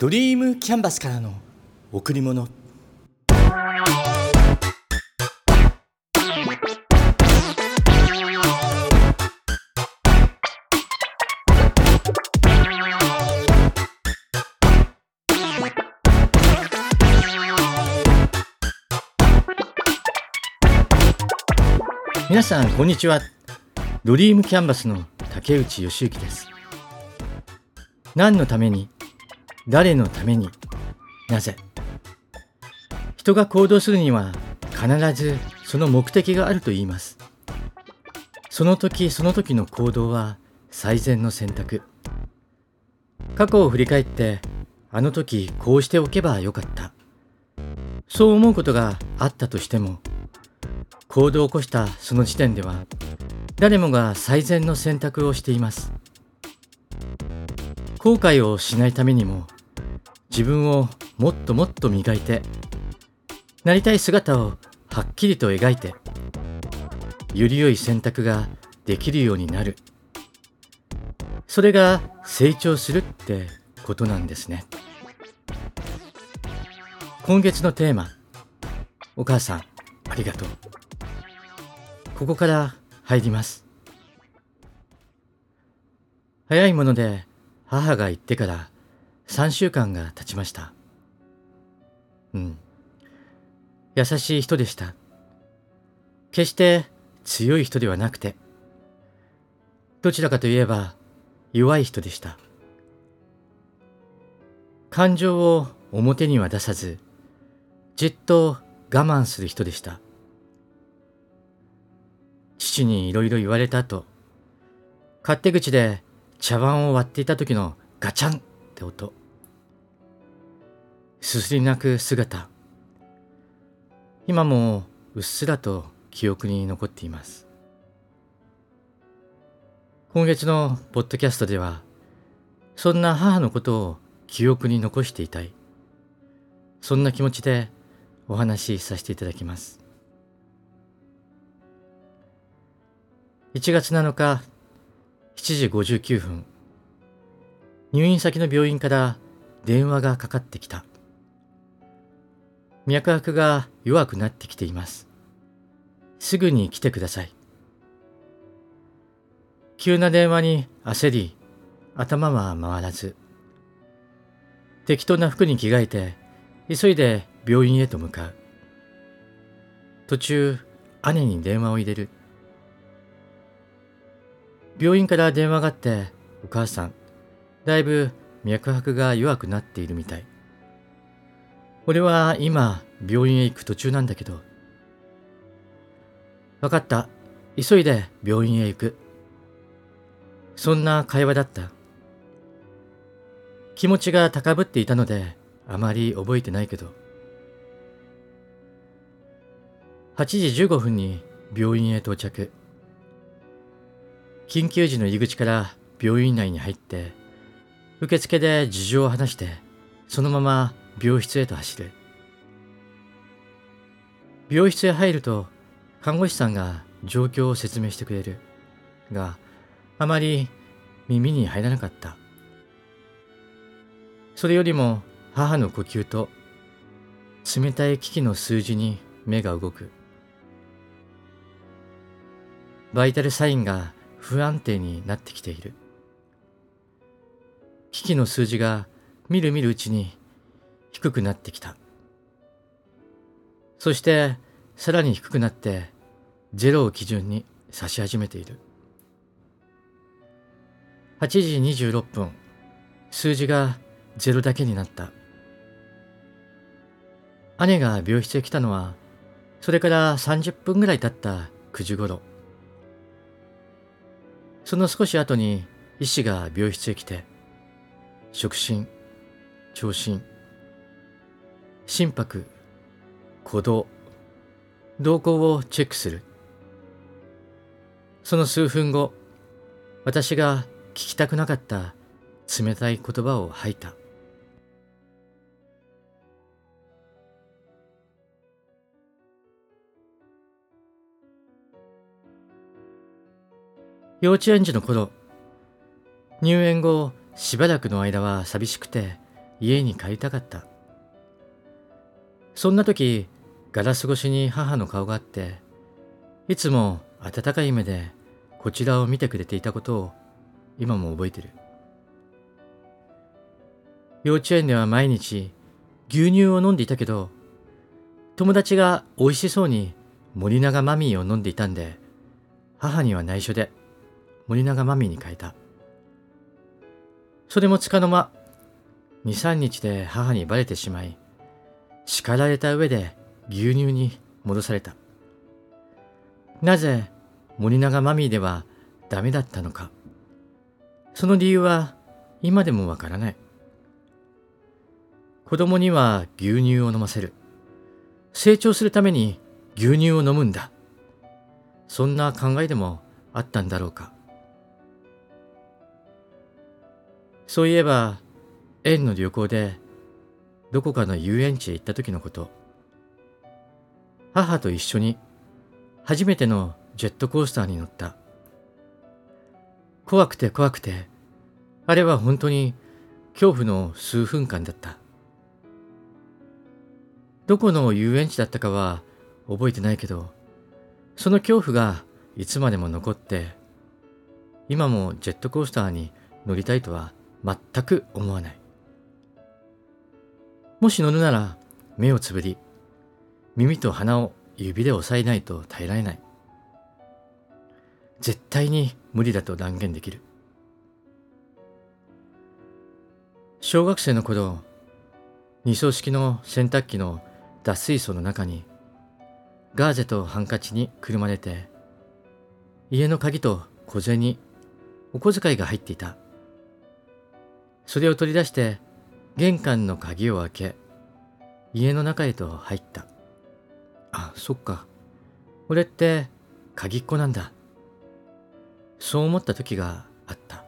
ドリームキャンバスからの贈り物。皆さんこんにちは。ドリームキャンバスの竹内義之です。何のために誰のために？なぜ？人が行動するには必ずその目的があると言います。その時その時の行動は最善の選択。過去を振り返ってあの時こうしておけばよかった。そう思うことがあったとしても行動を起こしたその時点では誰もが最善の選択をしています。後悔をしないためにも自分をもっともっと磨いてなりたい姿をはっきりと描いてより良い選択ができるようになる。それが成長するってことなんですね。今月のテーマお母さんありがとう。ここから入ります。早いもので母が言ってから3週間が経ちました。うん。優しい人でした。決して強い人ではなくて、どちらかといえば弱い人でした。感情を表には出さず、じっと我慢する人でした。父にいろいろ言われた後、勝手口で茶碗を割っていた時のガチャンって音。すすり泣く姿。今もうっすらと記憶に残っています。今月のポッドキャストでは、そんな母のことを記憶に残していたい。そんな気持ちでお話しさせていただきます。1月7日7時59分入院先の病院から電話がかかってきた。脈拍が弱くなってきています。すぐに来てください。急な電話に焦り、頭は回らず、適当な服に着替えて、急いで病院へと向かう。途中、姉に電話を入れる。病院から電話があって、お母さん、だいぶ脈拍が弱くなっているみたい。俺は今、病院へ行く途中なんだけど。わかった。急いで病院へ行く。そんな会話だった。気持ちが高ぶっていたので、あまり覚えてないけど。8時15分に病院へ到着。緊急時の入り口から病院内に入って、受付で事情を話して、そのまま病室へと走る。病室へ入ると、看護師さんが状況を説明してくれる。が、あまり耳に入らなかった。それよりも母の呼吸と冷たい機器の数字に目が動く。バイタルサインが不安定になってきている。機器の数字がみるみるうちに低くなってきた。そしてさらに低くなってゼロを基準に指し始めている。8時26分、数字がゼロだけになった。姉が病室へ来たのは、それから30分ぐらい経った9時頃。その少し後に医師が病室へ来て、触診、聴診、心拍、鼓動、動向をチェックする。その数分後、私が聞きたくなかった冷たい言葉を吐いた。幼稚園児の頃、入園後しばらくの間は寂しくて家に帰りたかった。そんな時、ガラス越しに母の顔があって、いつも温かい目でこちらを見てくれていたことを今も覚えてる。幼稚園では毎日牛乳を飲んでいたけど、友達が美味しそうに森永マミーを飲んでいたんで、母には内緒で森永マミーに変えた。それもつかの間、2、3日で母にバレてしまい、叱られた上で牛乳に戻された。なぜ森永マミーではダメだったのか。その理由は今でもわからない。子供には牛乳を飲ませる。成長するために牛乳を飲むんだ。そんな考えでもあったんだろうか。そういえば、園の旅行でどこかの遊園地へ行った時のこと。母と一緒に初めてのジェットコースターに乗った。怖くて怖くて、あれは本当に恐怖の数分間だった。どこの遊園地だったかは覚えてないけど、その恐怖がいつまでも残って、今もジェットコースターに乗りたいとは全く思わない。もし乗るなら目をつぶり、耳と鼻を指で押さえないと耐えられない。絶対に無理だと断言できる。小学生の頃、二層式の洗濯機の脱水槽の中にガーゼとハンカチにくるまれて家の鍵と小銭お小遣いが入っていたそれを取り出して玄関の鍵を開け家の中へと入った。あそっか。俺って鍵っ子なんだ。そう思った時があった。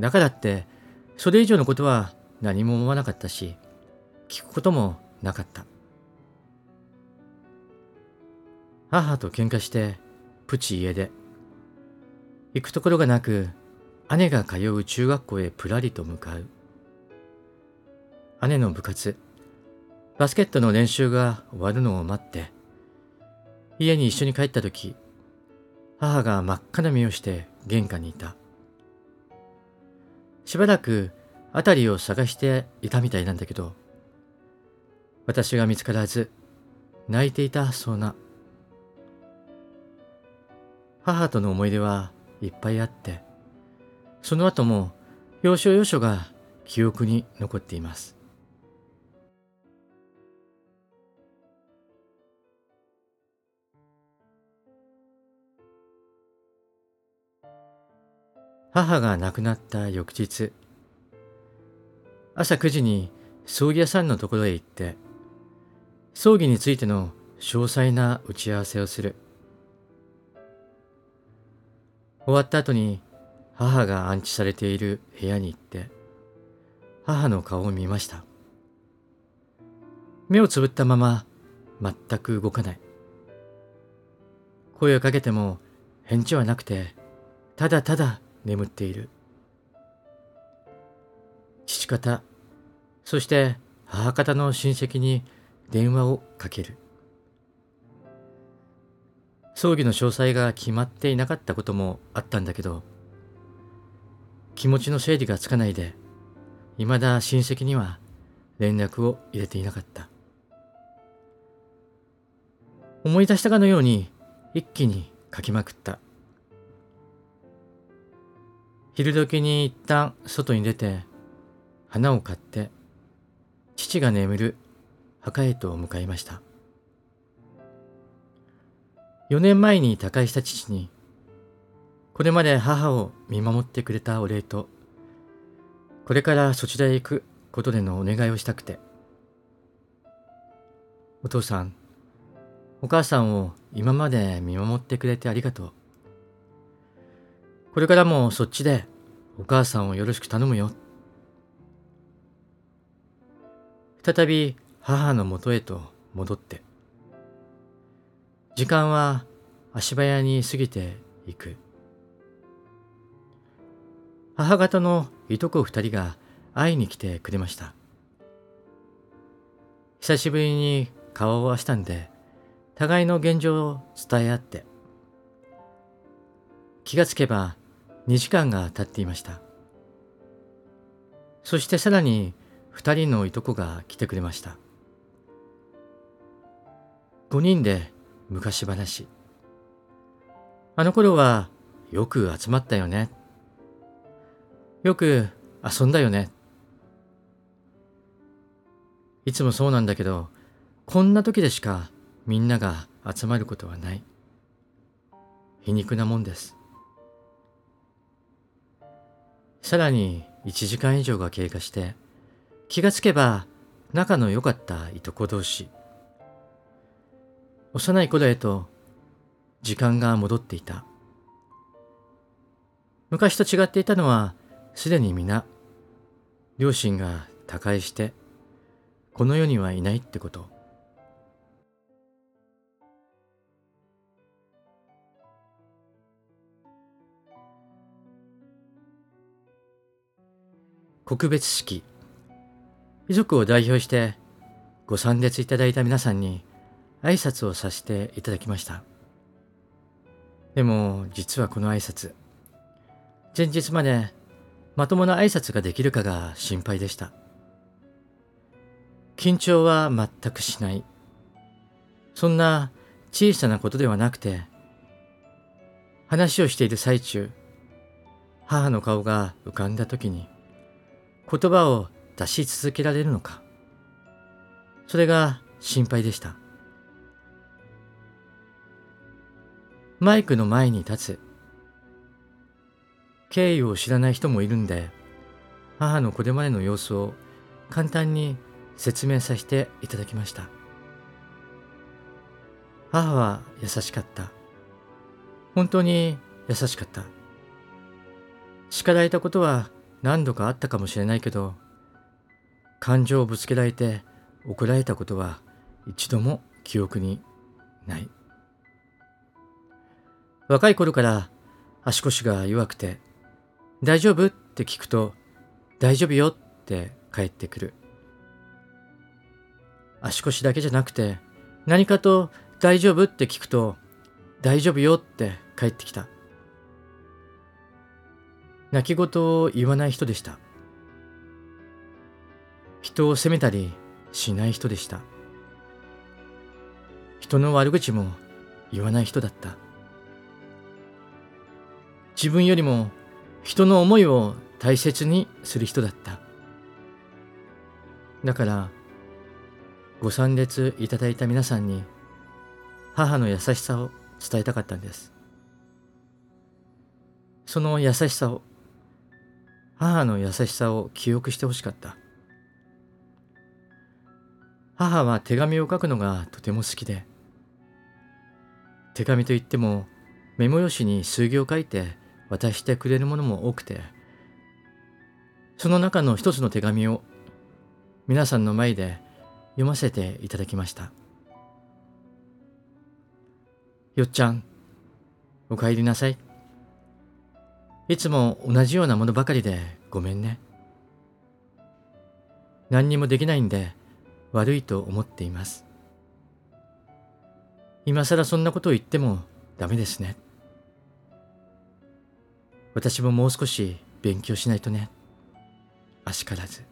だからってそれ以上のことは何も思わなかったし聞くこともなかった。母と喧嘩してプチ家で。行くところがなく姉が通う中学校へぷらりと向かう。姉の部活。バスケットの練習が終わるのを待って家に一緒に帰った時母が真っ赤な目をして玄関にいた。しばらく辺りを探していたみたいなんだけど私が見つからず泣いていたそうな。母との思い出はいっぱいあって、その後も要所要所が記憶に残っています。母が亡くなった翌日、朝9時に葬儀屋さんのところへ行って、葬儀についての詳細な打ち合わせをする。終わった後に母が安置されている部屋に行って母の顔を見ました目をつぶったまま全く動かない声をかけても返事はなくてただただ眠っている父方そして母方の親戚に電話をかける葬儀の詳細が決まっていなかったこともあったんだけど、気持ちの整理がつかないで、未だ親戚には連絡を入れていなかった。思い出したかのように一気に書きまくった。昼時に一旦外に出て花を買って父が眠る墓へと向かいました。4年前に他界した父に、これまで母を見守ってくれたお礼と、これからそちらへ行くことでのお願いをしたくて。お父さん、お母さんを今まで見守ってくれてありがとう。これからもそっちでお母さんをよろしく頼むよ。再び母のもとへと戻って。時間は足早に過ぎていく。母方のいとこ二人が会いに来てくれました。久しぶりに顔を合わしたんで互いの現状を伝え合って気がつけば2時間が経っていました。そしてさらに2人のいとこが来てくれました。5人で昔話。あの頃はよく集まったよね。よく遊んだよね。いつもそうなんだけどこんな時でしかみんなが集まることはない。皮肉なもんです。さらに1時間以上が経過して気がつけば仲の良かったいとこ同士幼い頃へと時間が戻っていた。昔と違っていたのはすでに皆両親が他界してこの世にはいないってこと。告別式。遺族を代表してご参列いただいた皆さんに挨拶をさせていただきました。でも実はこの挨拶前日までまともな挨拶ができるかが心配でした。緊張は全くしない。そんな小さなことではなくて話をしている最中母の顔が浮かんだ時に言葉を出し続けられるのか？それが心配でした。マイクの前に立つ。経緯を知らない人もいるんで母のこれまでの様子を簡単に説明させていただきました。母は優しかった。本当に優しかった。叱られたことは何度かあったかもしれないけど感情をぶつけられて怒られたことは一度も記憶にない。若い頃から足腰が弱くて大丈夫って聞くと大丈夫よって帰ってくる。足腰だけじゃなくて何かと大丈夫って聞くと大丈夫よって帰ってきた。泣き言を言わない人でした。人を責めたりしない人でした。人の悪口も言わない人だった。自分よりも人の思いを大切にする人だった。だから、ご参列いただいた皆さんに母の優しさを伝えたかったんです。その優しさを母の優しさを記憶してほしかった。母は手紙を書くのがとても好きで手紙といってもメモ用紙に数行書いて渡してくれるものも多くてその中の一つの手紙を皆さんの前で読ませていただきましたよっちゃんお帰りなさい。いつも同じようなものばかりでごめんね。何にもできないんで悪いと思っています。今更そんなことを言ってもダメですね。私ももう少し勉強しないとね。あしからず。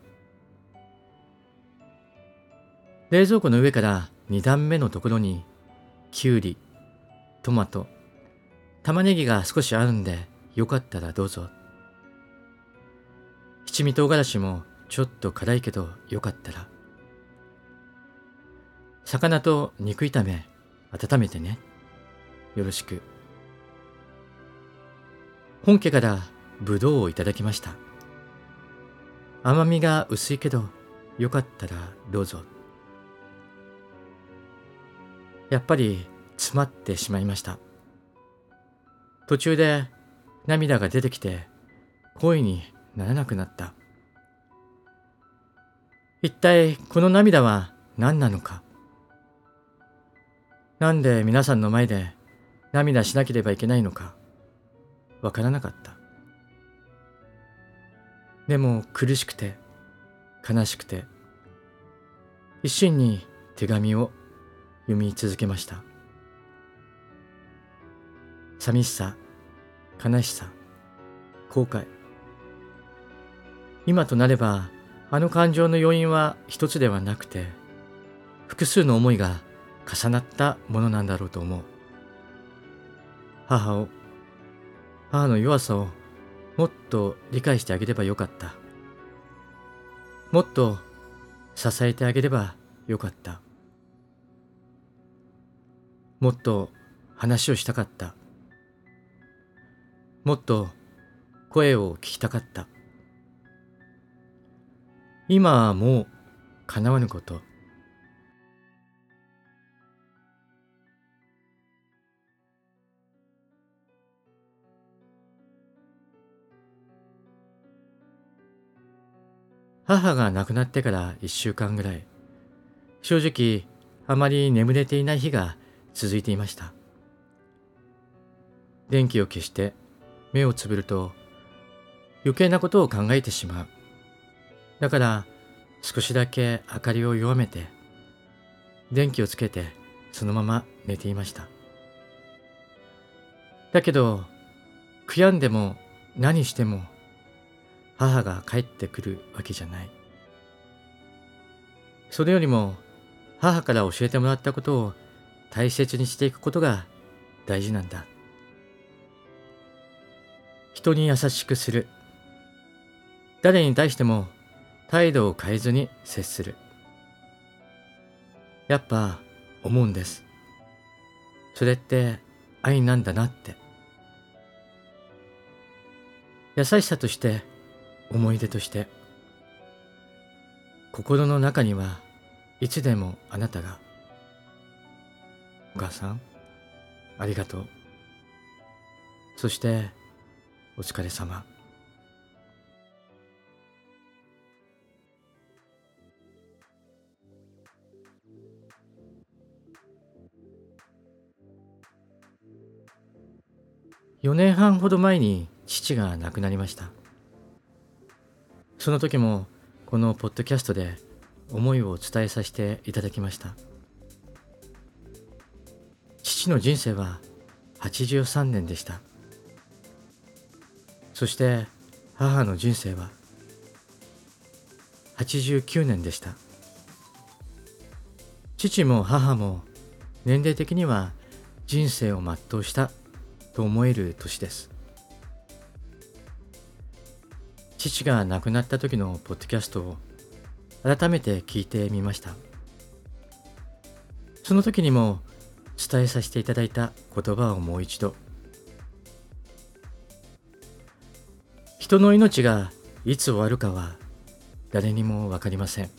冷蔵庫の上から2段目のところにきゅうり、トマト、玉ねぎが少しあるんでよかったらどうぞ。七味唐辛子もちょっと辛いけどよかったら。魚と肉炒め温めてね。よろしく。本家からぶどうをいただきました。甘みが薄いけどよかったらどうぞ。やっぱり詰まってしまいました。途中で涙が出てきて声にならなくなった。一体この涙は何なのか？なんで皆さんの前で涙しなければいけないのか？わからなかった。でも苦しくて悲しくて一心に手紙を読み続けました寂しさ悲しさ後悔。今となればあの感情の要因は一つではなくて複数の思いが重なったものなんだろうと思う。母を母の弱さをもっと理解してあげればよかった。もっと支えてあげればよかった。もっと話をしたかった。もっと声を聞きたかった。今はもう叶わぬこと。母が亡くなってから一週間ぐらい。正直あまり眠れていない日が続いていました。電気を消して目をつぶると余計なことを考えてしまう。だから少しだけ明かりを弱めて電気をつけてそのまま寝ていました。だけど悔やんでも何しても母が帰ってくるわけじゃない。それよりも母から教えてもらったことを大切にしていくことが大事なんだ。人に優しくする。誰に対しても態度を変えずに接する。やっぱ思うんです。それって愛なんだなって。優しさとして思い出として。心の中にはいつでもあなたが。お母さんありがとう。そしてお疲れ様。4年半ほど前に父が亡くなりました。その時もこのポッドキャストで思いを伝えさせていただきました。父の人生は83年でした。そして母の人生は89年でした。父も母も年齢的には人生を全うしたと思える年です。父が亡くなった時のポッドキャストを改めて聞いてみました。その時にも伝えさせていただいた言葉をもう一度。人の命がいつ終わるかは誰にも分かりません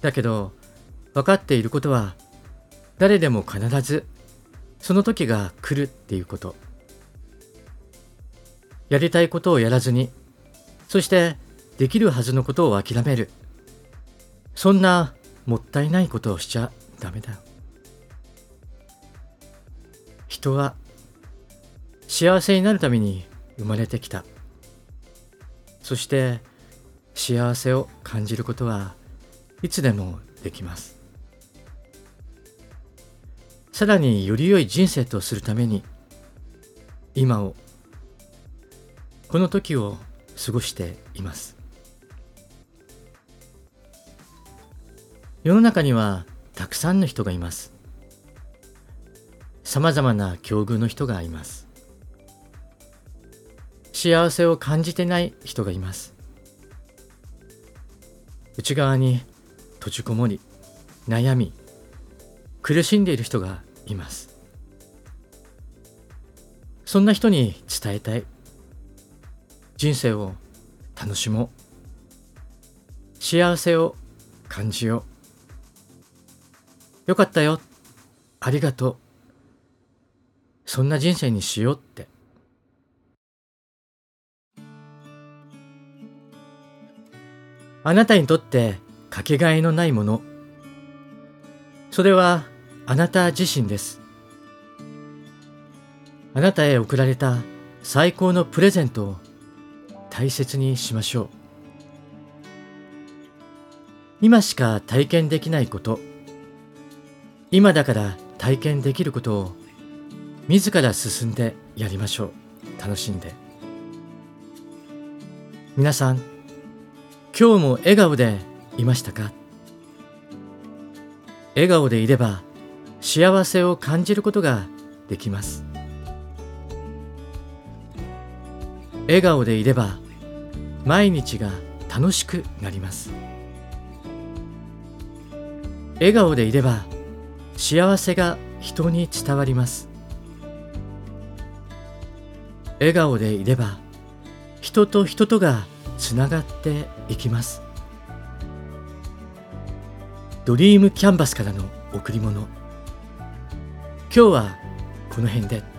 だけど分かっていることは誰でも必ずその時が来るっていうことやりたいことをやらずに、そしてできるはずのことを諦める。そんなもったいないことをしちゃダメだ。人は幸せになるために生まれてきた。そして幸せを感じることはいつでもできます。さらにより良い人生とするために今をこの時を過ごしています世の中にはたくさんの人がいますさまざまな境遇の人がいます幸せを感じてない人がいます。内側に閉じこもり悩み苦しんでいる人がいます。そんな人に伝えたい。人生を楽しもう。幸せを感じよう。よかったよ。ありがとう。そんな人生にしようって。あなたにとってかけがえのないもの。それはあなた自身です。あなたへ贈られた最高のプレゼントを大切にしましょう。今しか体験できないこと。今だから体験できることを自ら進んでやりましょう。楽しんで。皆さん今日も笑顔でいましたか？笑顔でいれば幸せを感じることができます。笑顔でいれば毎日が楽しくなります。笑顔でいれば幸せが人に伝わります。笑顔でいれば人と人とがつながっていきます。ドリームキャンバスからの贈り物。今日はこの辺で。